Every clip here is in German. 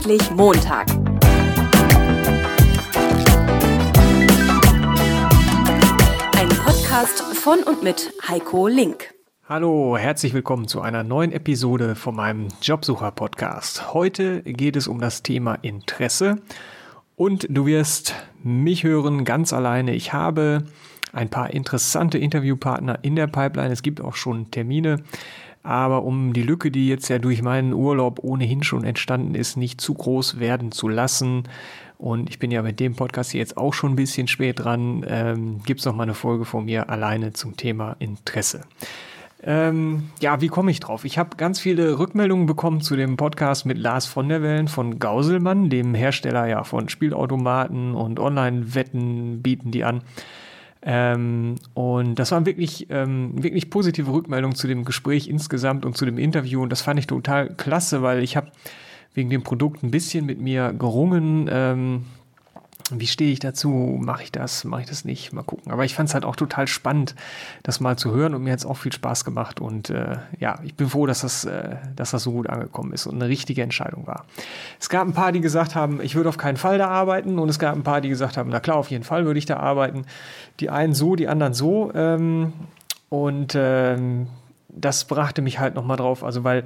Endlich Montag. Ein Podcast von und mit Heiko Link. Hallo, herzlich willkommen zu einer neuen Episode von meinem Jobsucher-Podcast. Heute geht es um das Thema Interesse und du wirst mich hören ganz alleine. Ich habe ein paar interessante Interviewpartner in der Pipeline. Es gibt auch schon Termine. Aber um die Lücke, die jetzt ja durch meinen Urlaub ohnehin schon entstanden ist, nicht zu groß werden zu lassen, und ich bin ja mit dem Podcast hier jetzt auch schon ein bisschen spät dran, ähm, gibt es noch mal eine Folge von mir alleine zum Thema Interesse. Ähm, ja, wie komme ich drauf? Ich habe ganz viele Rückmeldungen bekommen zu dem Podcast mit Lars von der Wellen von Gauselmann, dem Hersteller ja von Spielautomaten und Online-Wetten bieten die an. Ähm, und das waren wirklich, ähm, wirklich positive Rückmeldungen zu dem Gespräch insgesamt und zu dem Interview. Und das fand ich total klasse, weil ich habe wegen dem Produkt ein bisschen mit mir gerungen. Ähm, wie stehe ich dazu? Mache ich das? Mache ich das nicht? Mal gucken. Aber ich fand es halt auch total spannend, das mal zu hören und mir hat es auch viel Spaß gemacht. Und äh, ja, ich bin froh, dass das, äh, dass das so gut angekommen ist und eine richtige Entscheidung war. Es gab ein paar, die gesagt haben, ich würde auf keinen Fall da arbeiten. Und es gab ein paar, die gesagt haben, na klar, auf jeden Fall würde ich da arbeiten. Die einen so, die anderen so. Ähm, und ähm, das brachte mich halt nochmal drauf. Also, weil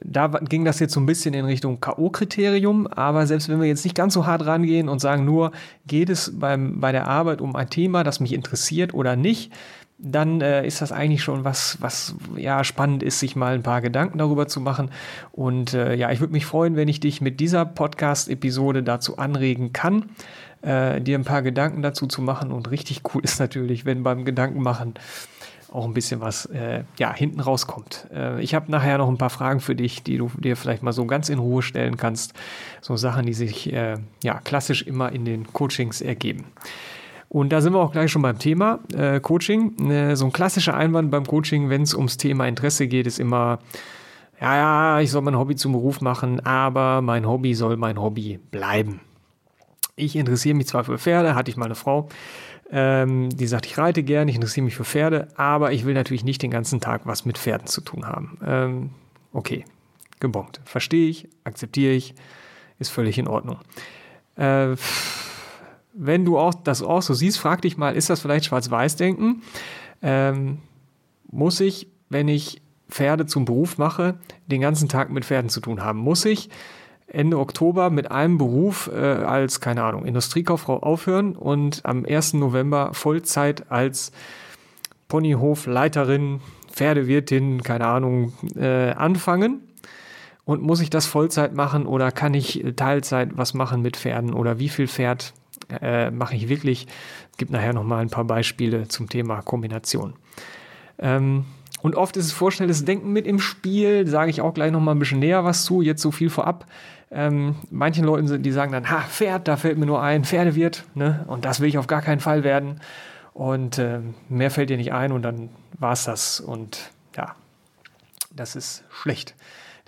da ging das jetzt so ein bisschen in Richtung K.O.-Kriterium, aber selbst wenn wir jetzt nicht ganz so hart rangehen und sagen nur, geht es beim, bei der Arbeit um ein Thema, das mich interessiert oder nicht, dann äh, ist das eigentlich schon was, was ja spannend ist, sich mal ein paar Gedanken darüber zu machen. Und äh, ja, ich würde mich freuen, wenn ich dich mit dieser Podcast-Episode dazu anregen kann, äh, dir ein paar Gedanken dazu zu machen. Und richtig cool ist natürlich, wenn beim Gedankenmachen auch ein bisschen was äh, ja, hinten rauskommt. Äh, ich habe nachher noch ein paar Fragen für dich, die du dir vielleicht mal so ganz in Ruhe stellen kannst. So Sachen, die sich äh, ja, klassisch immer in den Coachings ergeben. Und da sind wir auch gleich schon beim Thema äh, Coaching. Äh, so ein klassischer Einwand beim Coaching, wenn es ums Thema Interesse geht, ist immer, ja, ja, ich soll mein Hobby zum Beruf machen, aber mein Hobby soll mein Hobby bleiben. Ich interessiere mich zwar für Pferde, hatte ich mal eine Frau, ähm, die sagt, ich reite gern, ich interessiere mich für Pferde, aber ich will natürlich nicht den ganzen Tag was mit Pferden zu tun haben. Ähm, okay, gebongt. Verstehe ich, akzeptiere ich, ist völlig in Ordnung. Äh, wenn du auch das auch so siehst, frag dich mal, ist das vielleicht Schwarz-Weiß-Denken? Ähm, muss ich, wenn ich Pferde zum Beruf mache, den ganzen Tag mit Pferden zu tun haben? Muss ich Ende Oktober mit einem Beruf äh, als, keine Ahnung, Industriekauffrau aufhören und am 1. November Vollzeit als Ponyhofleiterin, Pferdewirtin, keine Ahnung, äh, anfangen? Und muss ich das Vollzeit machen oder kann ich Teilzeit was machen mit Pferden oder wie viel Pferd äh, mache ich wirklich? Es gibt nachher noch mal ein paar Beispiele zum Thema Kombination. Ähm, und oft ist es vorstellendes Denken mit im Spiel, sage ich auch gleich noch mal ein bisschen näher was zu, jetzt so viel vorab. Ähm, manchen Leuten, die sagen dann, ha, Pferd, da fällt mir nur ein, Pferdewirt, ne? Und das will ich auf gar keinen Fall werden. Und äh, mehr fällt dir nicht ein und dann war es das. Und ja, das ist schlecht.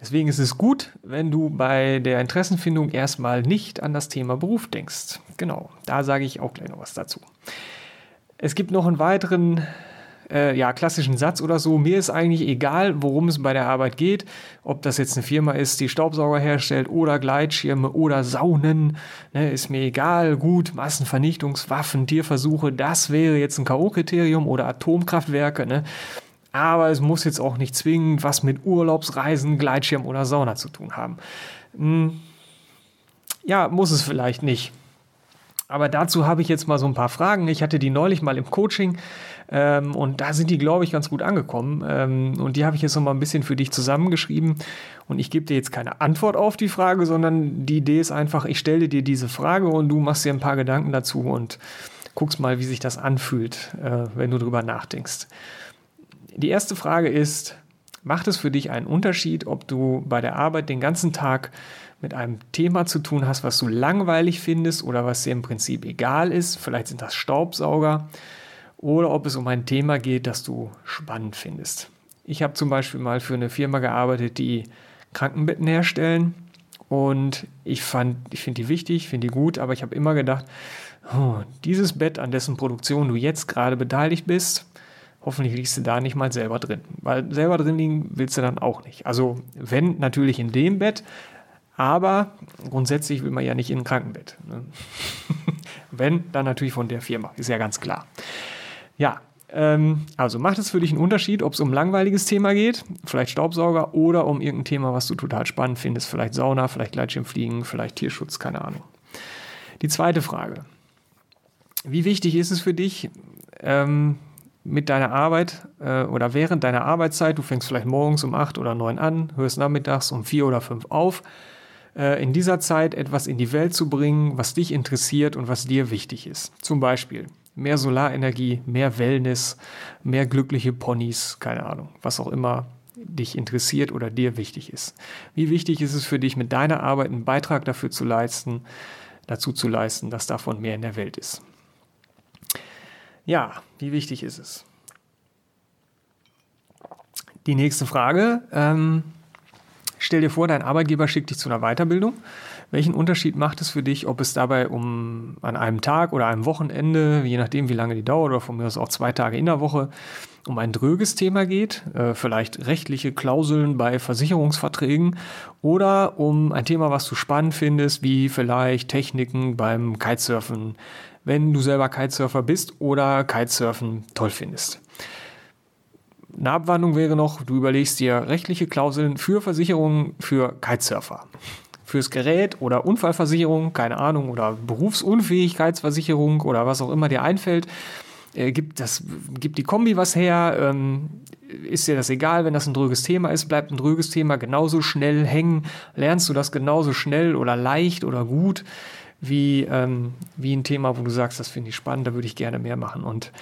Deswegen ist es gut, wenn du bei der Interessenfindung erstmal nicht an das Thema Beruf denkst. Genau, da sage ich auch gleich noch was dazu. Es gibt noch einen weiteren äh, ja, klassischen Satz oder so. Mir ist eigentlich egal, worum es bei der Arbeit geht. Ob das jetzt eine Firma ist, die Staubsauger herstellt oder Gleitschirme oder Saunen. Ne, ist mir egal. Gut, Massenvernichtungswaffen, Tierversuche, das wäre jetzt ein K.O.-Kriterium oder Atomkraftwerke. Ne? Aber es muss jetzt auch nicht zwingend was mit Urlaubsreisen, Gleitschirm oder Sauna zu tun haben. Hm. Ja, muss es vielleicht nicht. Aber dazu habe ich jetzt mal so ein paar Fragen. Ich hatte die neulich mal im Coaching ähm, und da sind die, glaube ich, ganz gut angekommen. Ähm, und die habe ich jetzt noch mal ein bisschen für dich zusammengeschrieben. Und ich gebe dir jetzt keine Antwort auf die Frage, sondern die Idee ist einfach, ich stelle dir diese Frage und du machst dir ein paar Gedanken dazu und guckst mal, wie sich das anfühlt, äh, wenn du drüber nachdenkst. Die erste Frage ist, macht es für dich einen Unterschied, ob du bei der Arbeit den ganzen Tag mit einem Thema zu tun hast, was du langweilig findest oder was dir im Prinzip egal ist, vielleicht sind das Staubsauger, oder ob es um ein Thema geht, das du spannend findest. Ich habe zum Beispiel mal für eine Firma gearbeitet, die Krankenbetten herstellen und ich ich finde die wichtig, finde die gut, aber ich habe immer gedacht, oh, dieses Bett, an dessen Produktion du jetzt gerade beteiligt bist, hoffentlich liegst du da nicht mal selber drin, weil selber drin liegen willst du dann auch nicht. Also wenn natürlich in dem Bett, Aber grundsätzlich will man ja nicht in ein Krankenbett. Ne? Wenn, dann natürlich von der Firma, ist ja ganz klar. Ja, ähm, also macht es für dich einen Unterschied, ob es um ein langweiliges Thema geht, vielleicht Staubsauger, oder um irgendein Thema, was du total spannend findest, vielleicht Sauna, vielleicht Gleitschirmfliegen, vielleicht Tierschutz, keine Ahnung. Die zweite Frage. Wie wichtig ist es für dich, ähm, mit deiner Arbeit äh, oder während deiner Arbeitszeit, du fängst vielleicht morgens um 8 oder 9 an, hörst nachmittags um 4 oder 5 auf, äh, in dieser Zeit etwas in die Welt zu bringen, was dich interessiert und was dir wichtig ist. Zum Beispiel mehr Solarenergie, mehr Wellness, mehr glückliche Ponys, keine Ahnung, was auch immer dich interessiert oder dir wichtig ist. Wie wichtig ist es für dich, mit deiner Arbeit einen Beitrag dafür zu leisten, dazu zu leisten, dass davon mehr in der Welt ist? Ja, wie wichtig ist es? Die nächste Frage. Ähm, stell dir vor, dein Arbeitgeber schickt dich zu einer Weiterbildung. Welchen Unterschied macht es für dich, ob es dabei um an einem Tag oder einem Wochenende, je nachdem wie lange die dauert, oder von mir aus auch zwei Tage in der Woche, um ein dröges Thema geht, äh, vielleicht rechtliche Klauseln bei Versicherungsverträgen oder um ein Thema, was du spannend findest, wie vielleicht Techniken beim Kitesurfen, wenn du selber Kitesurfer bist oder Kitesurfen toll findest. Eine Abwandlung wäre noch, du überlegst dir rechtliche Klauseln für Versicherungen für Kitesurfer. Fürs Gerät oder Unfallversicherung, keine Ahnung, oder Berufsunfähigkeitsversicherung oder was auch immer dir einfällt. Äh, gibt, das, gibt die Kombi was her? Ähm, ist dir das egal, wenn das ein dröges Thema ist? Bleibt ein dröges Thema genauso schnell hängen? Lernst du das genauso schnell oder leicht oder gut? wie, ähm, wie ein Thema, wo du sagst, das finde ich spannend, da würde ich gerne mehr machen. Und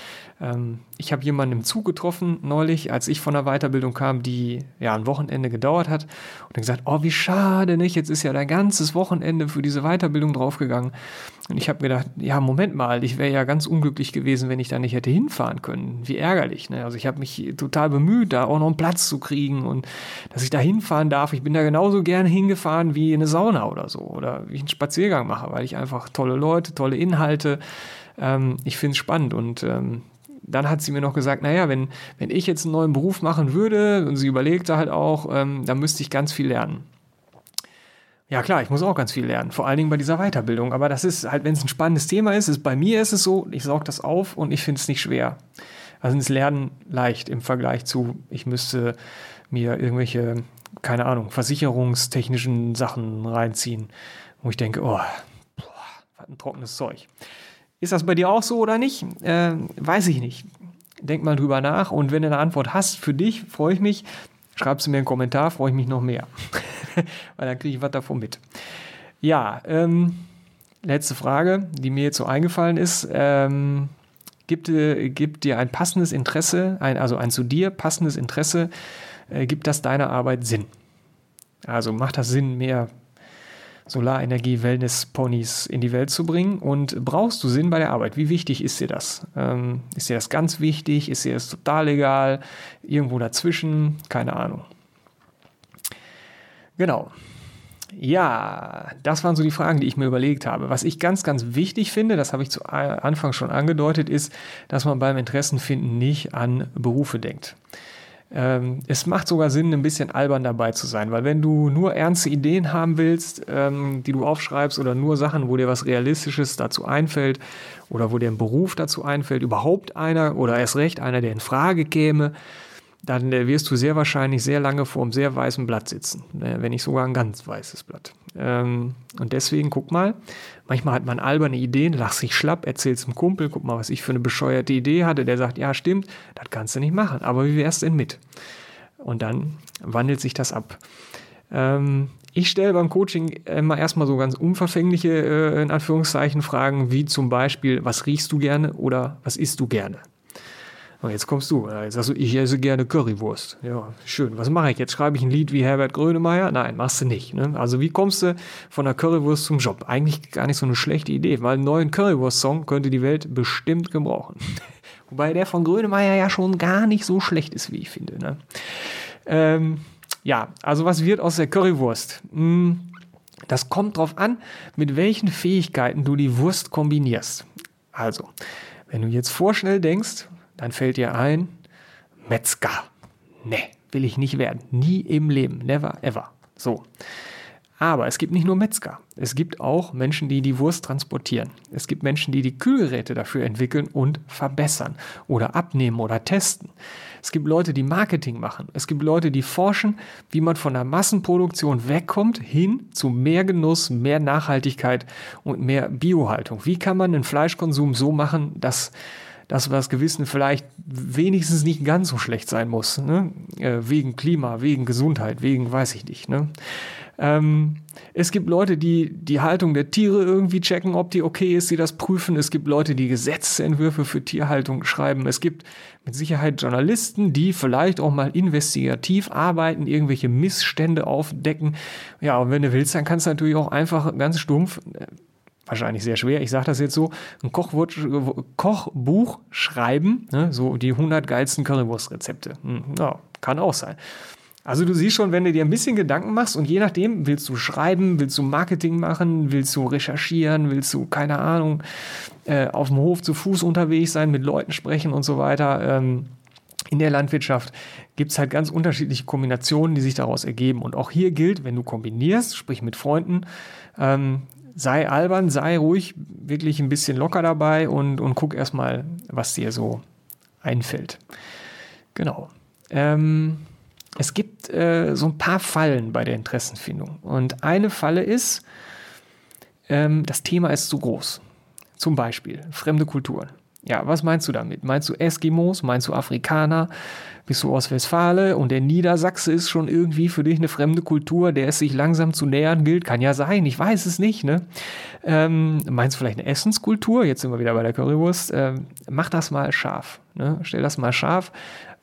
ähm, ich habe jemanden im Zug getroffen neulich, als ich von der Weiterbildung kam, die ja ein Wochenende gedauert hat und dann gesagt, oh, wie schade, nicht? Jetzt ist ja dein ganzes Wochenende für diese Weiterbildung draufgegangen. Und ich habe gedacht, ja, Moment mal, ich wäre ja ganz unglücklich gewesen, wenn ich da nicht hätte hinfahren können. Wie ärgerlich. Ne? Also ich habe mich total bemüht, da auch noch einen Platz zu kriegen und dass ich da hinfahren darf. Ich bin da genauso gerne hingefahren wie in eine Sauna oder so oder wie ich einen Spaziergang mache, weil ich einfach tolle Leute, tolle Inhalte, ähm, ich finde es spannend und ähm, dann hat sie mir noch gesagt, naja, wenn, wenn ich jetzt einen neuen Beruf machen würde, und sie überlegte halt auch, ähm, dann müsste ich ganz viel lernen. Ja klar, ich muss auch ganz viel lernen, vor allen Dingen bei dieser Weiterbildung. Aber das ist halt, wenn es ein spannendes Thema ist, ist bei mir ist es so, ich sauge das auf und ich finde es nicht schwer. Also ist Lernen leicht im Vergleich zu, ich müsste mir irgendwelche, keine Ahnung, versicherungstechnischen Sachen reinziehen, wo ich denke, oh, boah, was ein trockenes Zeug. Ist das bei dir auch so oder nicht? Äh, weiß ich nicht. Denk mal drüber nach und wenn du eine Antwort hast für dich, freue ich mich. Schreibst du mir einen Kommentar, freue ich mich noch mehr. Weil dann kriege ich was davon mit. Ja, ähm, letzte Frage, die mir jetzt so eingefallen ist. Ähm, gibt, äh, gibt dir ein passendes Interesse, ein, also ein zu dir passendes Interesse, äh, gibt das deiner Arbeit Sinn? Also macht das Sinn, mehr Solarenergie, Wellness, Ponys in die Welt zu bringen? Und brauchst du Sinn bei der Arbeit? Wie wichtig ist dir das? Ähm, ist dir das ganz wichtig? Ist dir das total egal? Irgendwo dazwischen? Keine Ahnung. Genau. Ja, das waren so die Fragen, die ich mir überlegt habe. Was ich ganz, ganz wichtig finde, das habe ich zu Anfang schon angedeutet, ist, dass man beim Interessenfinden nicht an Berufe denkt. Ähm, es macht sogar Sinn, ein bisschen albern dabei zu sein, weil wenn du nur ernste Ideen haben willst, ähm, die du aufschreibst oder nur Sachen, wo dir was Realistisches dazu einfällt oder wo dir ein Beruf dazu einfällt, überhaupt einer oder erst recht einer, der in Frage käme, dann äh, wirst du sehr wahrscheinlich sehr lange vor einem sehr weißen Blatt sitzen, äh, wenn nicht sogar ein ganz weißes Blatt. Ähm, und deswegen guck mal, manchmal hat man alberne Ideen, lach sich schlapp, erzählst dem Kumpel, guck mal, was ich für eine bescheuerte Idee hatte, der sagt, ja stimmt, das kannst du nicht machen, aber wie wär's denn mit? Und dann wandelt sich das ab. Ähm, ich stelle beim Coaching immer erstmal so ganz unverfängliche, äh, in Anführungszeichen, Fragen, wie zum Beispiel, was riechst du gerne oder was isst du gerne? Und jetzt kommst du. Jetzt sagst du, ich esse gerne Currywurst. Ja, schön. Was mache ich jetzt? Schreibe ich ein Lied wie Herbert Grönemeyer? Nein, machst du nicht. Ne? Also wie kommst du von der Currywurst zum Job? Eigentlich gar nicht so eine schlechte Idee, weil einen neuen Currywurst-Song könnte die Welt bestimmt gebrauchen. Wobei der von Grönemeyer ja schon gar nicht so schlecht ist, wie ich finde. Ne? Ähm, ja, also was wird aus der Currywurst? Hm, das kommt drauf an, mit welchen Fähigkeiten du die Wurst kombinierst. Also, wenn du jetzt vorschnell denkst, dann fällt dir ein, Metzger. Ne, will ich nicht werden. Nie im Leben. Never, ever. So. Aber es gibt nicht nur Metzger. Es gibt auch Menschen, die die Wurst transportieren. Es gibt Menschen, die die Kühlgeräte dafür entwickeln und verbessern oder abnehmen oder testen. Es gibt Leute, die Marketing machen. Es gibt Leute, die forschen, wie man von der Massenproduktion wegkommt hin zu mehr Genuss, mehr Nachhaltigkeit und mehr Biohaltung. Wie kann man den Fleischkonsum so machen, dass dass das Gewissen vielleicht wenigstens nicht ganz so schlecht sein muss. Ne? Äh, wegen Klima, wegen Gesundheit, wegen weiß ich nicht. Ne? Ähm, es gibt Leute, die die Haltung der Tiere irgendwie checken, ob die okay ist, die das prüfen. Es gibt Leute, die Gesetzentwürfe für Tierhaltung schreiben. Es gibt mit Sicherheit Journalisten, die vielleicht auch mal investigativ arbeiten, irgendwelche Missstände aufdecken. Ja, und wenn du willst, dann kannst du natürlich auch einfach ganz stumpf äh, wahrscheinlich sehr schwer, ich sage das jetzt so, ein Kochwurst, Kochbuch schreiben, ne, so die 100 geilsten Currywurstrezepte. Hm, ja, kann auch sein. Also du siehst schon, wenn du dir ein bisschen Gedanken machst und je nachdem, willst du schreiben, willst du Marketing machen, willst du recherchieren, willst du, keine Ahnung, äh, auf dem Hof zu Fuß unterwegs sein, mit Leuten sprechen und so weiter. Ähm, in der Landwirtschaft gibt es halt ganz unterschiedliche Kombinationen, die sich daraus ergeben. Und auch hier gilt, wenn du kombinierst, sprich mit Freunden, ähm, sei albern, sei ruhig, wirklich ein bisschen locker dabei und, und guck erstmal, was dir so einfällt. Genau. Ähm, es gibt äh, so ein paar Fallen bei der Interessenfindung. Und eine Falle ist, ähm, das Thema ist zu groß. Zum Beispiel fremde Kulturen. Ja, was meinst du damit? Meinst du Eskimos? Meinst du Afrikaner? Bist du aus Westfale und der Niedersachse ist schon irgendwie für dich eine fremde Kultur, der es sich langsam zu nähern gilt? Kann ja sein, ich weiß es nicht. Ne? Ähm, meinst du vielleicht eine Essenskultur? Jetzt sind wir wieder bei der Currywurst. Ähm, mach das mal scharf. Ne? Stell das mal scharf,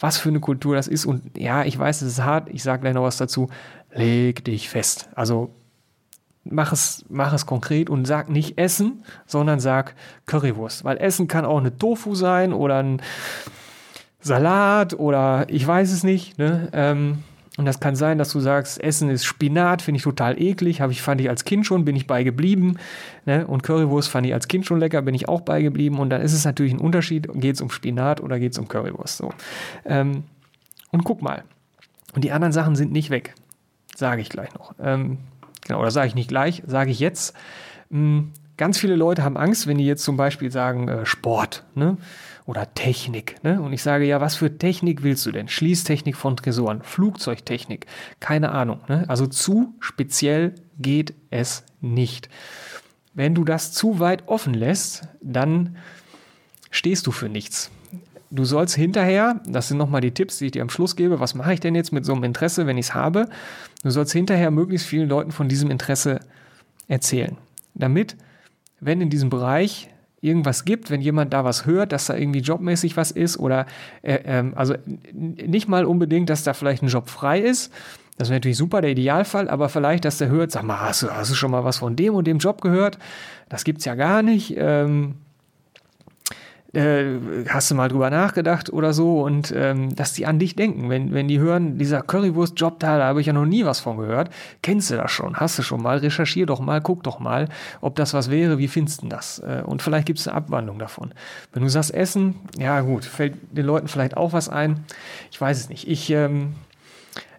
was für eine Kultur das ist. Und ja, ich weiß, es ist hart. Ich sage gleich noch was dazu. Leg dich fest. Also mach es, mach es konkret und sag nicht Essen, sondern sag Currywurst. Weil Essen kann auch eine Tofu sein oder ein Salat oder ich weiß es nicht. Ne? Ähm, und das kann sein, dass du sagst, Essen ist Spinat, finde ich total eklig, habe ich, fand ich als Kind schon, bin ich beigeblieben. Ne? Und Currywurst fand ich als Kind schon lecker, bin ich auch beigeblieben. Und dann ist es natürlich ein Unterschied, geht es um Spinat oder geht es um Currywurst. So. Ähm, und guck mal. Und die anderen Sachen sind nicht weg. Sage ich gleich noch. Ähm, Genau, oder sage ich nicht gleich, sage ich jetzt. Hm, ganz viele Leute haben Angst, wenn die jetzt zum Beispiel sagen äh, Sport ne? oder Technik. Ne? Und ich sage, ja, was für Technik willst du denn? Schließtechnik von Tresoren, Flugzeugtechnik, keine Ahnung. Ne? Also zu speziell geht es nicht. Wenn du das zu weit offen lässt, dann stehst du für nichts. Du sollst hinterher, das sind nochmal die Tipps, die ich dir am Schluss gebe, was mache ich denn jetzt mit so einem Interesse, wenn ich es habe? Du sollst hinterher möglichst vielen Leuten von diesem Interesse erzählen. Damit, wenn in diesem Bereich irgendwas gibt, wenn jemand da was hört, dass da irgendwie jobmäßig was ist oder äh, äh, also nicht mal unbedingt, dass da vielleicht ein Job frei ist. Das wäre natürlich super, der Idealfall, aber vielleicht, dass der hört, sag mal, hast du, hast du schon mal was von dem und dem Job gehört? Das gibt's ja gar nicht. Ähm, äh, hast du mal drüber nachgedacht oder so und ähm, dass die an dich denken. Wenn, wenn die hören, dieser Currywurst-Job da, da habe ich ja noch nie was von gehört. Kennst du das schon? Hast du schon mal? Recherchier doch mal, guck doch mal, ob das was wäre. Wie findest du das? Äh, und vielleicht gibt es eine Abwandlung davon. Wenn du sagst Essen, ja gut, fällt den Leuten vielleicht auch was ein. Ich weiß es nicht. Ich, ähm,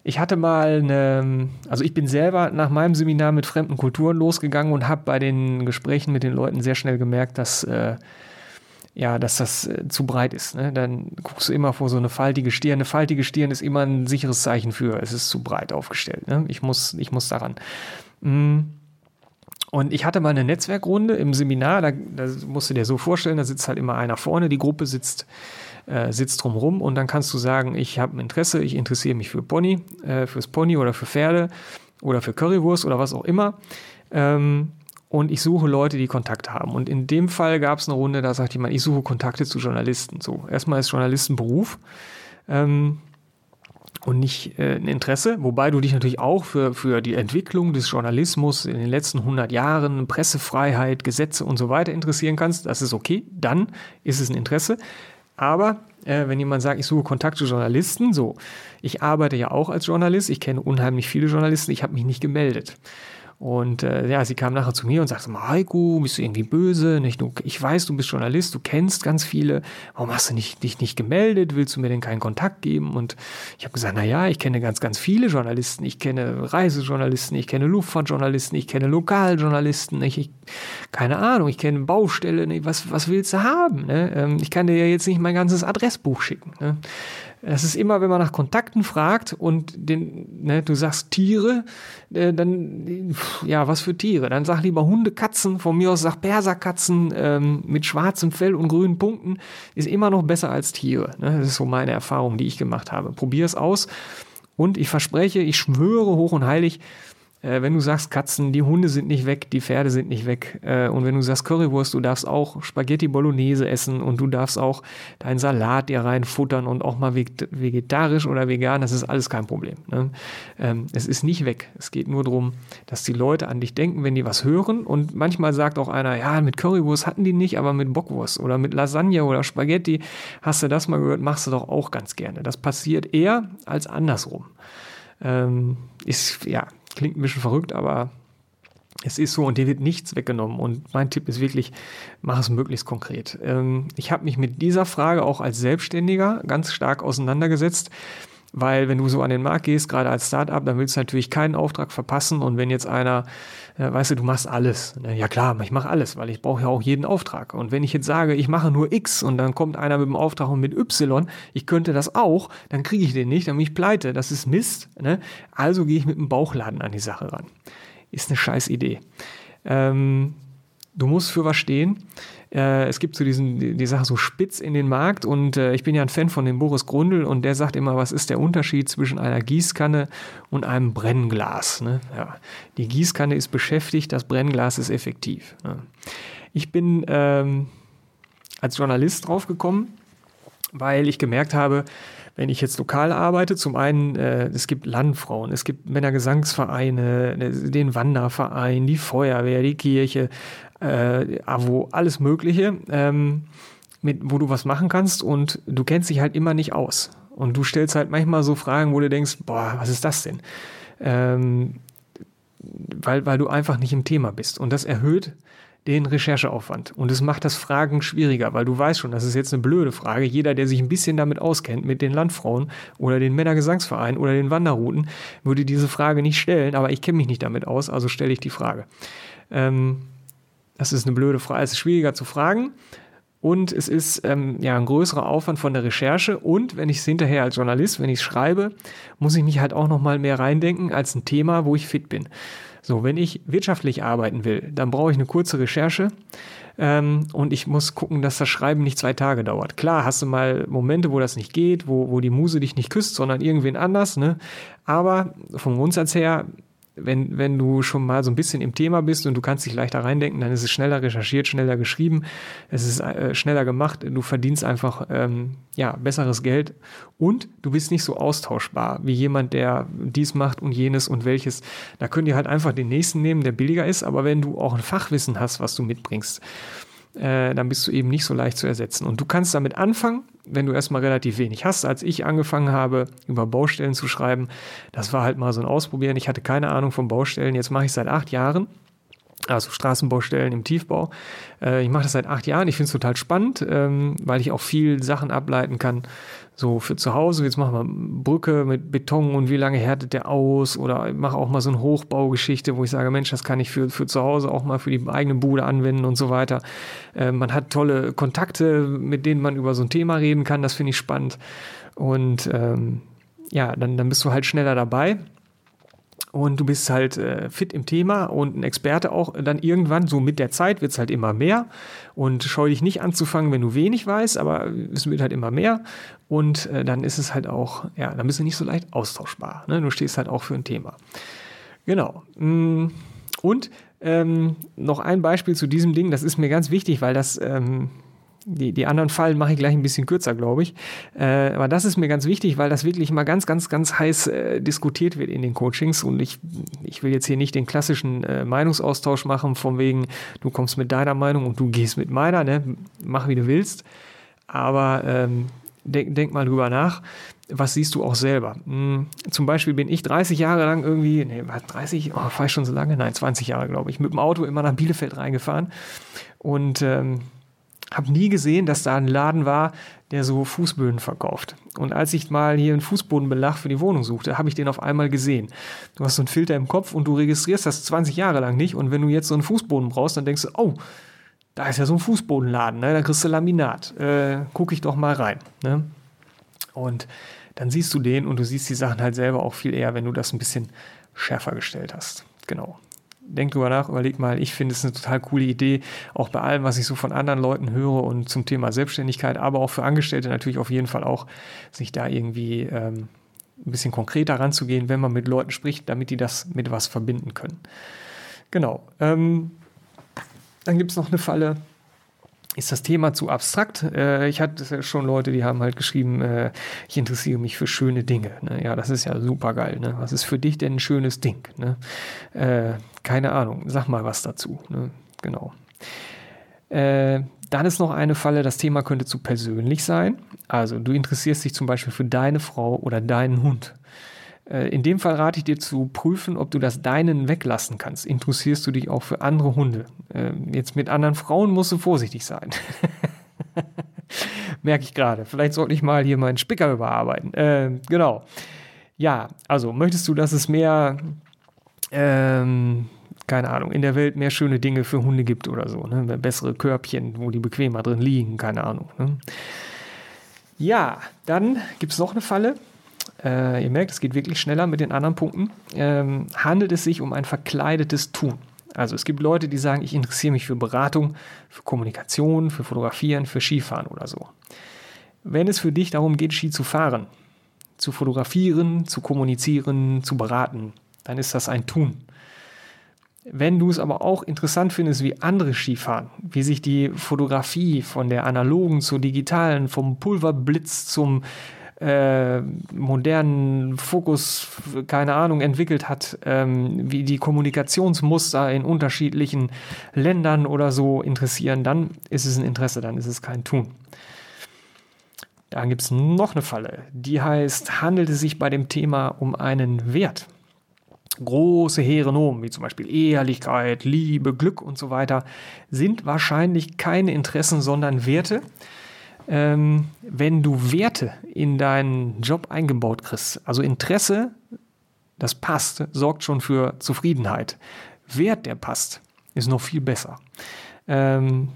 ich hatte mal eine, also ich bin selber nach meinem Seminar mit fremden Kulturen losgegangen und habe bei den Gesprächen mit den Leuten sehr schnell gemerkt, dass äh, ja, dass das äh, zu breit ist. Ne? Dann guckst du immer vor so eine faltige Stirn. Eine faltige Stirn ist immer ein sicheres Zeichen für, es ist zu breit aufgestellt. Ne? Ich, muss, ich muss daran. Mm. Und ich hatte mal eine Netzwerkrunde im Seminar, da, da musst du dir so vorstellen, da sitzt halt immer einer vorne, die Gruppe sitzt, äh, sitzt drumrum und dann kannst du sagen, ich habe ein Interesse, ich interessiere mich für Pony, äh, fürs Pony oder für Pferde oder für Currywurst oder was auch immer. Ähm, und ich suche Leute, die Kontakte haben. Und in dem Fall gab es eine Runde, da sagte jemand, ich suche Kontakte zu Journalisten. So, erstmal ist Journalistenberuf ähm, und nicht äh, ein Interesse, wobei du dich natürlich auch für, für die Entwicklung des Journalismus in den letzten 100 Jahren, Pressefreiheit, Gesetze und so weiter interessieren kannst. Das ist okay, dann ist es ein Interesse. Aber äh, wenn jemand sagt, ich suche Kontakt zu Journalisten, so, ich arbeite ja auch als Journalist, ich kenne unheimlich viele Journalisten, ich habe mich nicht gemeldet. Und äh, ja, sie kam nachher zu mir und sagte Heiko, bist du irgendwie böse? Nicht, du, ich weiß, du bist Journalist, du kennst ganz viele. Warum hast du nicht, dich nicht gemeldet? Willst du mir denn keinen Kontakt geben? Und ich habe gesagt, na ja, ich kenne ganz, ganz viele Journalisten. Ich kenne Reisejournalisten, ich kenne Luftfahrtjournalisten, ich kenne Lokaljournalisten, ich, ich keine Ahnung, ich kenne Baustelle. Was, was willst du haben? Ne? Ähm, ich kann dir ja jetzt nicht mein ganzes Adressbuch schicken. Ne? Das ist immer, wenn man nach Kontakten fragt und den, ne, du sagst Tiere, äh, dann, ja, was für Tiere? Dann sag lieber Hunde, Katzen, von mir aus sag Perserkatzen ähm, mit schwarzem Fell und grünen Punkten, ist immer noch besser als Tiere. Ne? Das ist so meine Erfahrung, die ich gemacht habe. Probier es aus und ich verspreche, ich schwöre hoch und heilig, äh, wenn du sagst Katzen, die Hunde sind nicht weg, die Pferde sind nicht weg. Äh, und wenn du sagst Currywurst, du darfst auch Spaghetti Bolognese essen und du darfst auch deinen Salat dir reinfuttern und auch mal vegetarisch oder vegan, das ist alles kein Problem. Ne? Ähm, es ist nicht weg. Es geht nur darum, dass die Leute an dich denken, wenn die was hören. Und manchmal sagt auch einer, ja, mit Currywurst hatten die nicht, aber mit Bockwurst oder mit Lasagne oder Spaghetti, hast du das mal gehört, machst du doch auch ganz gerne. Das passiert eher als andersrum. Ähm, ist, ja, Klingt ein bisschen verrückt, aber es ist so und dir wird nichts weggenommen. Und mein Tipp ist wirklich, mach es möglichst konkret. Ähm, ich habe mich mit dieser Frage auch als Selbstständiger ganz stark auseinandergesetzt. Weil wenn du so an den Markt gehst, gerade als Startup, dann willst du natürlich keinen Auftrag verpassen. Und wenn jetzt einer, äh, weißt du, du machst alles. Ne? Ja klar, ich mache alles, weil ich brauche ja auch jeden Auftrag. Und wenn ich jetzt sage, ich mache nur X und dann kommt einer mit dem Auftrag und mit Y, ich könnte das auch, dann kriege ich den nicht, dann bin ich pleite. Das ist Mist. Ne? Also gehe ich mit dem Bauchladen an die Sache ran. Ist eine scheiß Idee. Ähm, du musst für was stehen. Äh, es gibt so diesen, die, Sache so spitz in den Markt und äh, ich bin ja ein Fan von dem Boris Grundl und der sagt immer, was ist der Unterschied zwischen einer Gießkanne und einem Brennglas? Ne? Die Gießkanne ist beschäftigt, das Brennglas ist effektiv. Ne? Ich bin ähm, als Journalist draufgekommen, weil ich gemerkt habe, wenn ich jetzt lokal arbeite, zum einen, äh, es gibt Landfrauen, es gibt Männergesangsvereine, den Wanderverein, die Feuerwehr, die Kirche, äh, AWO, alles Mögliche, ähm, mit, wo du was machen kannst und du kennst dich halt immer nicht aus. Und du stellst halt manchmal so Fragen, wo du denkst, boah, was ist das denn? Ähm, weil, weil du einfach nicht im Thema bist. Und das erhöht den Rechercheaufwand. Und es macht das Fragen schwieriger, weil du weißt schon, das ist jetzt eine blöde Frage. Jeder, der sich ein bisschen damit auskennt, mit den Landfrauen oder den Männergesangsvereinen oder den Wanderrouten, würde diese Frage nicht stellen, aber ich kenne mich nicht damit aus, also stelle ich die Frage. Ähm, das ist eine blöde Frage. Es ist schwieriger zu fragen. Und es ist ähm, ja ein größerer Aufwand von der Recherche. Und wenn ich es hinterher als Journalist, wenn ich es schreibe, muss ich mich halt auch noch mal mehr reindenken als ein Thema, wo ich fit bin. So, wenn ich wirtschaftlich arbeiten will, dann brauche ich eine kurze Recherche. Ähm, und ich muss gucken, dass das Schreiben nicht zwei Tage dauert. Klar, hast du mal Momente, wo das nicht geht, wo, wo die Muse dich nicht küsst, sondern irgendwen anders. Ne? Aber vom Grundsatz her wenn, wenn du schon mal so ein bisschen im Thema bist und du kannst dich leichter reindenken, dann ist es schneller recherchiert, schneller geschrieben, es ist äh, schneller gemacht, du verdienst einfach ähm, ja, besseres Geld. Und du bist nicht so austauschbar wie jemand, der dies macht und jenes und welches. Da könnt ihr halt einfach den nächsten nehmen, der billiger ist, aber wenn du auch ein Fachwissen hast, was du mitbringst, äh, dann bist du eben nicht so leicht zu ersetzen. Und du kannst damit anfangen, wenn du erstmal relativ wenig hast. Als ich angefangen habe, über Baustellen zu schreiben, das war halt mal so ein Ausprobieren. Ich hatte keine Ahnung von Baustellen. Jetzt mache ich seit acht Jahren also Straßenbaustellen im Tiefbau. Äh, ich mache das seit acht Jahren. Ich finde es total spannend, ähm, weil ich auch viel Sachen ableiten kann, so für zu Hause, jetzt machen wir Brücke mit Beton und wie lange härtet der aus oder ich mache auch mal so eine Hochbaugeschichte, wo ich sage, Mensch, das kann ich für, für zu Hause auch mal für die eigene Bude anwenden und so weiter. Äh, man hat tolle Kontakte, mit denen man über so ein Thema reden kann, das finde ich spannend. Und ähm, ja, dann, dann bist du halt schneller dabei und du bist halt äh, fit im Thema und ein Experte auch dann irgendwann, so mit der Zeit wird es halt immer mehr und scheu dich nicht anzufangen, wenn du wenig weißt, aber es wird halt immer mehr und äh, dann ist es halt auch, ja, dann bist du nicht so leicht austauschbar. Ne? Du stehst halt auch für ein Thema. Genau. Mm, und ähm, noch ein Beispiel zu diesem Ding, das ist mir ganz wichtig, weil das ähm, die, die anderen Fallen mache ich gleich ein bisschen kürzer, glaube ich. Äh, aber das ist mir ganz wichtig, weil das wirklich mal ganz, ganz, ganz heiß äh, diskutiert wird in den Coachings. Und ich, ich will jetzt hier nicht den klassischen äh, Meinungsaustausch machen, von wegen, du kommst mit deiner Meinung und du gehst mit meiner, ne? mach wie du willst. Aber ähm, denk, denk mal drüber nach. was siehst du auch selber? Hm, zum Beispiel bin ich 30 Jahre lang irgendwie, nee, 30, oh, fahre ich schon so lange? Nein, 20 Jahre, glaube ich, mit dem Auto immer nach Bielefeld reingefahren und ähm, habe nie gesehen, dass da ein Laden war, der so Fußböden verkauft. Und als ich mal hier einen Fußbodenbelag für die Wohnung suchte, habe ich den auf einmal gesehen. Du hast so einen Filter im Kopf und du registrierst das 20 Jahre lang nicht. Und wenn du jetzt so einen Fußboden brauchst, dann denkst du, oh, da ist ja so ein Fußbodenladen, ne? da kriegst du Laminat. Äh, guck ich doch mal rein. Ne? Und dann siehst du den und du siehst die Sachen halt selber auch viel eher, wenn du das ein bisschen schärfer gestellt hast. Genau denk drüber nach, überleg mal, ich finde es eine total coole Idee, auch bei allem, was ich so von anderen Leuten höre und zum Thema Selbstständigkeit, aber auch für Angestellte natürlich auf jeden Fall auch, sich da irgendwie ähm, ein bisschen konkreter ranzugehen, wenn man mit Leuten spricht, damit die das mit was verbinden können. Genau. Ähm, dann gibt es noch eine Falle, ist das Thema zu abstrakt. Äh, ich hatte schon Leute, die haben halt geschrieben, äh, ich interessiere mich für schöne Dinge. Ne? Ja, das ist ja super geil. Ne? Was ist für dich denn ein schönes Ding? Ne? Äh, keine Ahnung, sag mal was dazu. Ne? Genau. Äh, dann ist noch eine Falle, das Thema könnte zu persönlich sein. Also du interessierst dich zum Beispiel für deine Frau oder deinen Hund. Äh, in dem Fall rate ich dir zu prüfen, ob du das Deinen weglassen kannst. Interessierst du dich auch für andere Hunde? Ähm, jetzt mit anderen Frauen musst du vorsichtig sein. Merke ich gerade. Vielleicht sollte ich mal hier meinen Spicker überarbeiten. Äh, genau. Ja, also möchtest du, dass es mehr, ähm, keine Ahnung, in der Welt mehr schöne Dinge für Hunde gibt oder so. Ne? Bessere Körbchen, wo die bequemer drin liegen, keine Ahnung. Ne? Ja, dann gibt es noch eine Falle äh, ihr merkt, es geht wirklich schneller mit den anderen Punkten, ähm, handelt es sich um ein verkleidetes Tun. Also es gibt Leute, die sagen, ich interessiere mich für Beratung, für Kommunikation, für Fotografieren, für Skifahren oder so. Wenn es für dich darum geht, Ski zu fahren, zu fotografieren, zu kommunizieren, zu beraten, dann ist das ein Tun. Wenn du es aber auch interessant findest, wie andere Skifahren, wie sich die Fotografie von der analogen zur digitalen, vom Pulverblitz zum äh, modernen Fokus, keine Ahnung, entwickelt hat, ähm, wie die Kommunikationsmuster in unterschiedlichen Ländern oder so interessieren, dann ist es ein Interesse, dann ist es kein Tun. Dann gibt es noch eine Falle, die heißt, handelt es sich bei dem Thema um einen Wert? Große hehre Nomen, wie zum Beispiel Ehrlichkeit, Liebe, Glück und so weiter, sind wahrscheinlich keine Interessen, sondern Werte, ähm, wenn du Werte in deinen Job eingebaut kriegst, also Interesse, das passt, sorgt schon für Zufriedenheit. Wert, der passt, ist noch viel besser. Ähm,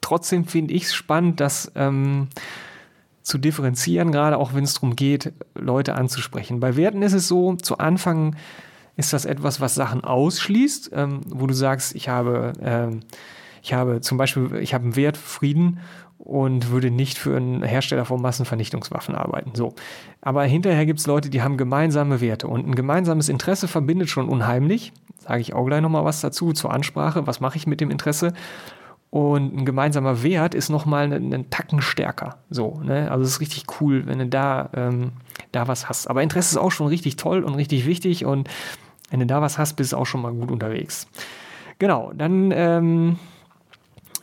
trotzdem finde ich es spannend, das ähm, zu differenzieren, gerade auch wenn es darum geht, Leute anzusprechen. Bei Werten ist es so, zu Anfang ist das etwas, was Sachen ausschließt, ähm, wo du sagst, ich habe, ähm, ich habe zum Beispiel, ich habe einen Wert Frieden und würde nicht für einen Hersteller von Massenvernichtungswaffen arbeiten. So. Aber hinterher gibt es Leute, die haben gemeinsame Werte und ein gemeinsames Interesse verbindet schon unheimlich. Sage ich auch gleich nochmal was dazu zur Ansprache. Was mache ich mit dem Interesse? Und ein gemeinsamer Wert ist nochmal einen, Tacken stärker. So, ne? Also es ist richtig cool, wenn du da, ähm, da was hast. Aber Interesse ist auch schon richtig toll und richtig wichtig. Und wenn du da was hast, bist du auch schon mal gut unterwegs. Genau, dann ähm,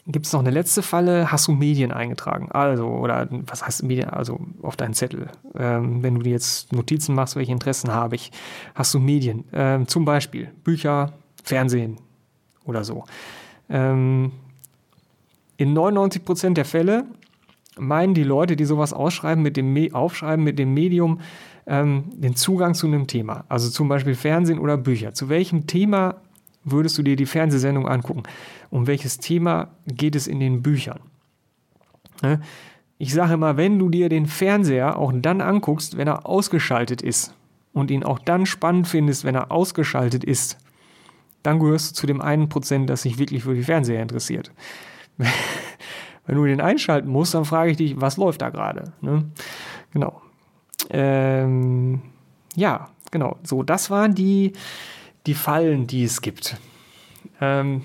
gibt es noch eine letzte Falle, hast du Medien eingetragen? Also, oder was heißt Medien, also auf deinen Zettel. Ähm, wenn du dir jetzt Notizen machst, welche Interessen habe ich, hast du Medien. Ähm, zum Beispiel Bücher, Fernsehen oder so. Ähm, in 99 Prozent der Fälle meinen die Leute, die sowas ausschreiben, mit dem Me aufschreiben mit dem Medium ähm, den Zugang zu einem Thema. Also zum Beispiel Fernsehen oder Bücher. Zu welchem Thema würdest du dir die Fernsehsendung angucken? Um welches Thema geht es in den Büchern? Ne? Ich sage immer, wenn du dir den Fernseher auch dann anguckst, wenn er ausgeschaltet ist und ihn auch dann spannend findest, wenn er ausgeschaltet ist, dann gehörst du zu dem einen Prozent, das sich wirklich für die Fernseher interessiert. wenn du den einschalten musst, dann frage ich dich, was läuft da gerade? Ne? Genau. Ähm, ja, genau. So, das waren die die Fallen, die es gibt. Ähm,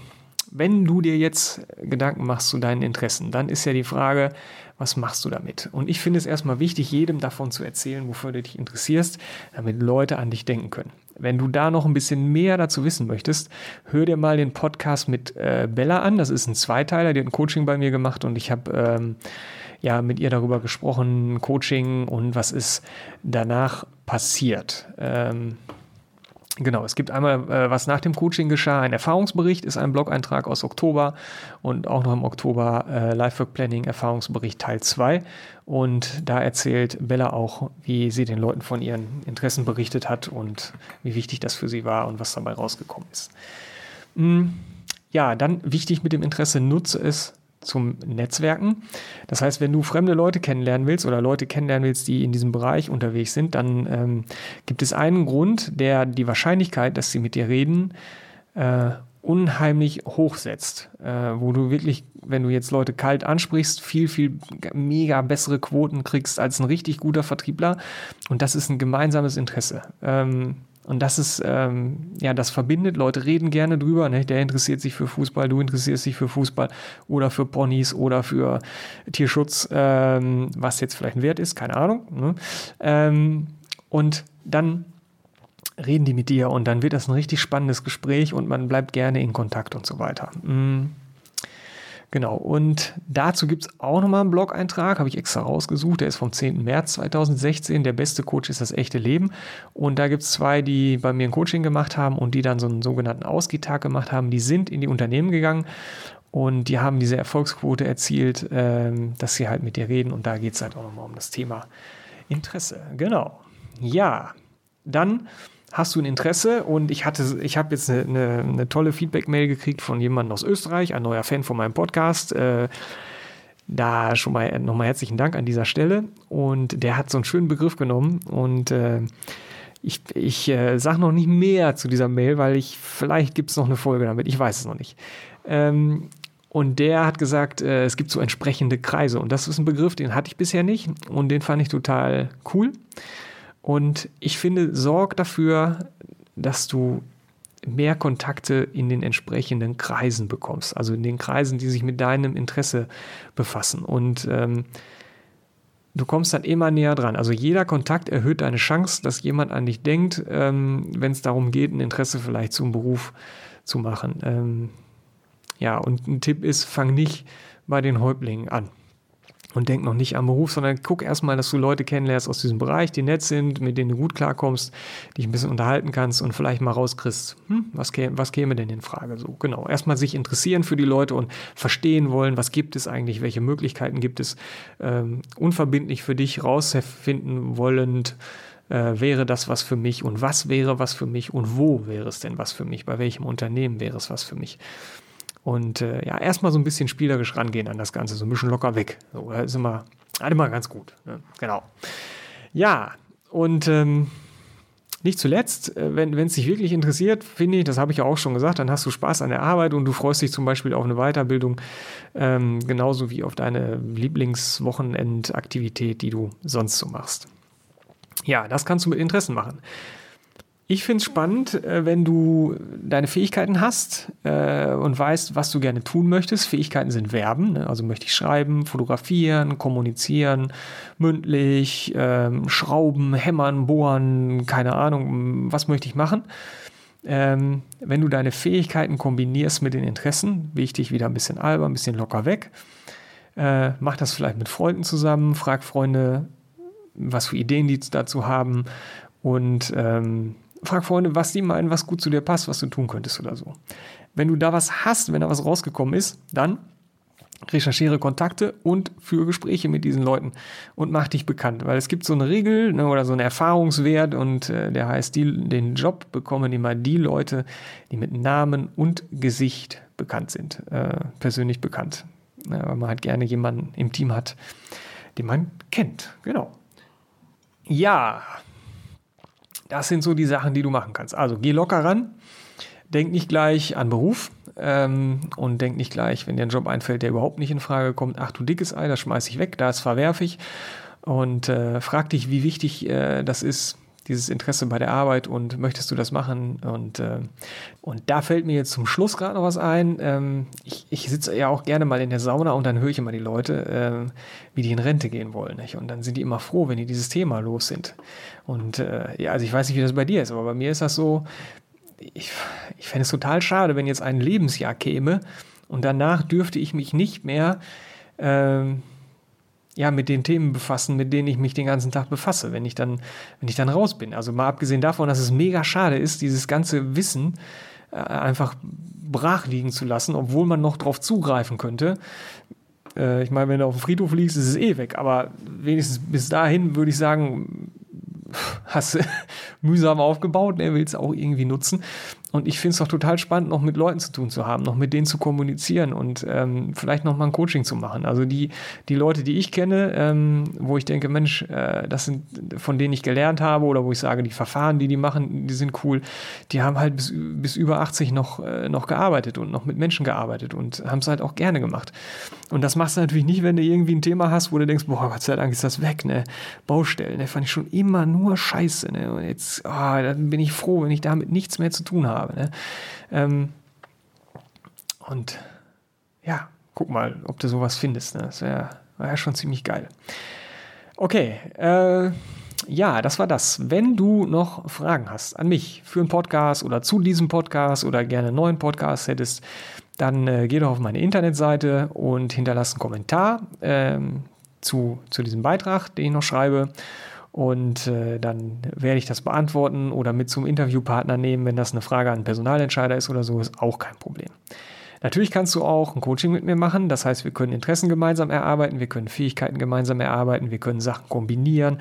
wenn du dir jetzt Gedanken machst zu deinen Interessen, dann ist ja die Frage, was machst du damit? Und ich finde es erstmal wichtig, jedem davon zu erzählen, wofür du dich interessierst, damit Leute an dich denken können. Wenn du da noch ein bisschen mehr dazu wissen möchtest, hör dir mal den Podcast mit äh, Bella an. Das ist ein Zweiteiler, die hat ein Coaching bei mir gemacht und ich habe ähm, ja mit ihr darüber gesprochen, Coaching und was ist danach passiert. Ähm, Genau, es gibt einmal, äh, was nach dem Coaching geschah. Ein Erfahrungsbericht ist ein Blog-Eintrag aus Oktober und auch noch im Oktober äh, Lifework Planning Erfahrungsbericht Teil 2. Und da erzählt Bella auch, wie sie den Leuten von ihren Interessen berichtet hat und wie wichtig das für sie war und was dabei rausgekommen ist. Mm, ja, dann wichtig mit dem Interesse, nutze es zum Netzwerken. Das heißt, wenn du fremde Leute kennenlernen willst oder Leute kennenlernen willst, die in diesem Bereich unterwegs sind, dann ähm, gibt es einen Grund, der die Wahrscheinlichkeit, dass sie mit dir reden, äh, unheimlich hochsetzt, äh, wo du wirklich, wenn du jetzt Leute kalt ansprichst, viel, viel mega bessere Quoten kriegst als ein richtig guter Vertriebler. Und das ist ein gemeinsames Interesse. Ähm, und das ist, ähm, ja, das verbindet. Leute reden gerne drüber. Ne? Der interessiert sich für Fußball, du interessierst dich für Fußball oder für Ponys oder für Tierschutz, ähm, was jetzt vielleicht ein Wert ist, keine Ahnung. Ne? Ähm, und dann reden die mit dir und dann wird das ein richtig spannendes Gespräch und man bleibt gerne in Kontakt und so weiter. Mhm. Genau, und dazu gibt es auch nochmal einen Blog-Eintrag, habe ich extra rausgesucht, der ist vom 10. März 2016. Der beste Coach ist das echte Leben. Und da gibt es zwei, die bei mir ein Coaching gemacht haben und die dann so einen sogenannten Ausgehtag gemacht haben. Die sind in die Unternehmen gegangen und die haben diese Erfolgsquote erzielt, ähm, dass sie halt mit dir reden. Und da geht es halt auch nochmal um das Thema Interesse. Genau. Ja, dann hast du ein Interesse? Und ich hatte, ich habe jetzt eine, eine, eine tolle Feedback-Mail gekriegt von jemandem aus Österreich, ein neuer Fan von meinem Podcast. Äh, da schon mal nochmal herzlichen Dank an dieser Stelle. Und der hat so einen schönen Begriff genommen und äh, ich, ich äh, sage noch nicht mehr zu dieser Mail, weil ich vielleicht gibt es noch eine Folge damit. Ich weiß es noch nicht. Ähm, und der hat gesagt, es gibt so entsprechende Kreise. Und das ist ein Begriff, den hatte ich bisher nicht. Und den fand ich total cool. Und ich finde, sorg dafür, dass du mehr Kontakte in den entsprechenden Kreisen bekommst, also in den Kreisen, die sich mit deinem Interesse befassen. Und ähm, du kommst dann immer näher dran. Also jeder Kontakt erhöht deine Chance, dass jemand an dich denkt, ähm, wenn es darum geht, ein Interesse vielleicht zum Beruf zu machen. Ähm, ja, und ein Tipp ist, fang nicht bei den Häuptlingen an und denk noch nicht am Beruf, sondern guck erstmal, dass du Leute kennenlernst aus diesem Bereich, die nett sind, mit denen du gut klarkommst, dich ein bisschen unterhalten kannst und vielleicht mal rauskriegst, hm, was, käme, was käme denn in Frage so. Genau, erstmal sich interessieren für die Leute und verstehen wollen, was gibt es eigentlich, welche Möglichkeiten gibt es, ähm, unverbindlich für dich rausfinden wollend, äh, wäre das was für mich und was wäre was für mich und wo wäre es denn was für mich, bei welchem Unternehmen wäre es was für mich. Und äh, ja, erstmal so ein bisschen spielerisch rangehen an das Ganze, so ein bisschen locker weg. So, das ist immer, halt immer ganz gut. Ne? Genau. Ja, und ähm, nicht zuletzt, äh, wenn es dich wirklich interessiert, finde ich, das habe ich ja auch schon gesagt, dann hast du Spaß an der Arbeit und du freust dich zum Beispiel auf eine Weiterbildung, ähm, genauso wie auf deine Lieblingswochenendaktivität, die du sonst so machst. Ja, das kannst du mit Interessen machen. Ich finde es spannend, äh, wenn du deine Fähigkeiten hast äh, und weißt, was du gerne tun möchtest. Fähigkeiten sind Verben, ne? also möchte ich schreiben, fotografieren, kommunizieren, mündlich, ähm, schrauben, hämmern, bohren, keine Ahnung, was möchte ich machen. Ähm, wenn du deine Fähigkeiten kombinierst mit den Interessen, wichtig, wieder ein bisschen albern, ein bisschen locker weg. Äh, mach das vielleicht mit Freunden zusammen, frag Freunde, was für Ideen die dazu haben und ähm, frag Freunde, was die meinen, was gut zu dir passt, was du tun könntest oder so. Wenn du da was hast, wenn da was rausgekommen ist, dann recherchiere Kontakte und führe Gespräche mit diesen Leuten und mach dich bekannt, weil es gibt so eine Regel ne, oder so einen Erfahrungswert und äh, der heißt, die, den Job bekommen immer die Leute, die mit Namen und Gesicht bekannt sind, äh, persönlich bekannt, ja, weil man halt gerne jemanden im Team hat, den man kennt, genau. Ja, das sind so die Sachen, die du machen kannst. Also geh locker ran, denk nicht gleich an Beruf ähm, und denk nicht gleich, wenn dir ein Job einfällt, der überhaupt nicht in Frage kommt, ach du dickes Ei, das schmeiß ich weg, da ist verwerfig. Und äh, frag dich, wie wichtig äh, das ist, dieses Interesse bei der Arbeit und möchtest du das machen? Und, äh, und da fällt mir jetzt zum Schluss gerade noch was ein. Ähm, ich, ich sitze ja auch gerne mal in der Sauna und dann höre ich immer die Leute, äh, wie die in Rente gehen wollen. Nicht? Und dann sind die immer froh, wenn die dieses Thema los sind. Und äh, ja, also ich weiß nicht, wie das bei dir ist, aber bei mir ist das so, ich, ich fände es total schade, wenn jetzt ein Lebensjahr käme und danach dürfte ich mich nicht mehr ähm, ja, mit den Themen befassen, mit denen ich mich den ganzen Tag befasse, wenn ich dann, wenn ich dann raus bin. Also mal abgesehen davon, dass es mega schade ist, dieses ganze Wissen äh, einfach brach liegen zu lassen, obwohl man noch drauf zugreifen könnte. Äh, ich meine, wenn du auf dem Friedhof liegst, ist es eh weg. Aber wenigstens bis dahin würde ich sagen, hast du mühsam aufgebaut, er will es auch irgendwie nutzen. Und ich finde es doch total spannend, noch mit Leuten zu tun zu haben, noch mit denen zu kommunizieren und ähm, vielleicht noch mal ein Coaching zu machen. Also die, die Leute, die ich kenne, ähm, wo ich denke, Mensch, äh, das sind von denen ich gelernt habe oder wo ich sage, die Verfahren, die die machen, die sind cool, die haben halt bis, bis über 80 noch, äh, noch gearbeitet und noch mit Menschen gearbeitet und haben es halt auch gerne gemacht. Und das machst du natürlich nicht, wenn du irgendwie ein Thema hast, wo du denkst, boah, Gott sei Dank ist das weg, ne? Baustellen, ne? Fand ich schon immer nur scheiße, ne? Und jetzt, oh, dann bin ich froh, wenn ich damit nichts mehr zu tun habe habe. Ne? Ähm, und ja, guck mal, ob du sowas findest. Ne? Das wäre wär schon ziemlich geil. Okay, äh, ja, das war das. Wenn du noch Fragen hast an mich für einen Podcast oder zu diesem Podcast oder gerne einen neuen Podcast hättest, dann äh, geh doch auf meine Internetseite und hinterlass einen Kommentar ähm, zu, zu diesem Beitrag, den ich noch schreibe. Und äh, dann werde ich das beantworten oder mit zum Interviewpartner nehmen, wenn das eine Frage an einen Personalentscheider ist oder so, ist auch kein Problem. Natürlich kannst du auch ein Coaching mit mir machen. Das heißt, wir können Interessen gemeinsam erarbeiten, wir können Fähigkeiten gemeinsam erarbeiten, wir können Sachen kombinieren.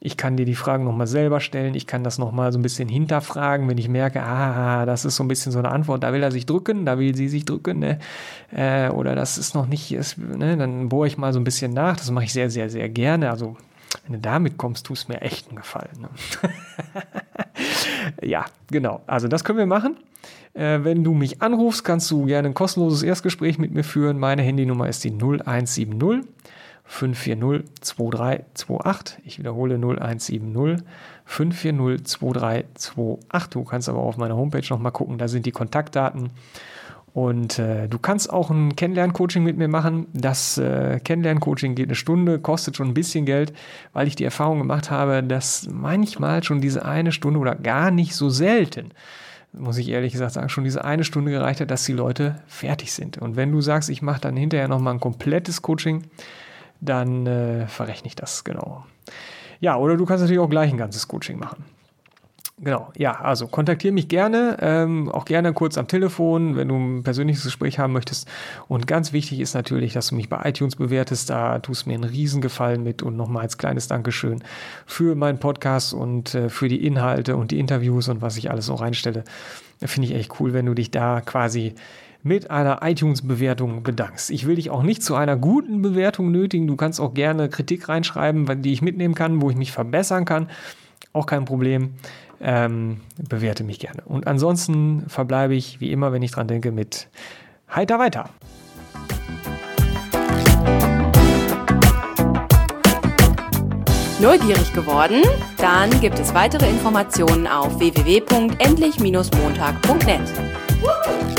Ich kann dir die Fragen nochmal selber stellen. Ich kann das nochmal so ein bisschen hinterfragen, wenn ich merke, ah, das ist so ein bisschen so eine Antwort, da will er sich drücken, da will sie sich drücken, ne? Äh, oder das ist noch nicht, ist, ne? dann bohre ich mal so ein bisschen nach. Das mache ich sehr, sehr, sehr gerne. Also wenn du damit kommst, tust mir echt einen Gefallen. Ne? ja, genau. Also das können wir machen. Äh, wenn du mich anrufst, kannst du gerne ein kostenloses Erstgespräch mit mir führen. Meine Handynummer ist die 0170 540 2328. Ich wiederhole 0170 540 2328. Du kannst aber auf meiner Homepage nochmal gucken, da sind die Kontaktdaten. Und äh, du kannst auch ein Kennenlern-Coaching mit mir machen. Das äh, Kennenlern-Coaching geht eine Stunde, kostet schon ein bisschen Geld, weil ich die Erfahrung gemacht habe, dass manchmal schon diese eine Stunde oder gar nicht so selten, muss ich ehrlich gesagt sagen, schon diese eine Stunde gereicht hat, dass die Leute fertig sind. Und wenn du sagst, ich mache dann hinterher nochmal ein komplettes Coaching, dann äh, verrechne ich das genau. Ja, oder du kannst natürlich auch gleich ein ganzes Coaching machen. Genau, ja, also kontaktiere mich gerne, ähm, auch gerne kurz am Telefon, wenn du ein persönliches Gespräch haben möchtest. Und ganz wichtig ist natürlich, dass du mich bei iTunes bewertest. Da tust du mir einen Riesengefallen mit und nochmal als kleines Dankeschön für meinen Podcast und äh, für die Inhalte und die Interviews und was ich alles so reinstelle. Finde ich echt cool, wenn du dich da quasi mit einer iTunes-Bewertung bedankst. Ich will dich auch nicht zu einer guten Bewertung nötigen. Du kannst auch gerne Kritik reinschreiben, die ich mitnehmen kann, wo ich mich verbessern kann. Auch kein Problem ähm, bewerte mich gerne. Und ansonsten verbleibe ich, wie immer, wenn ich dran denke, mit Heiter weiter. Neugierig geworden? Dann gibt es weitere Informationen auf www.endlich-montag.net.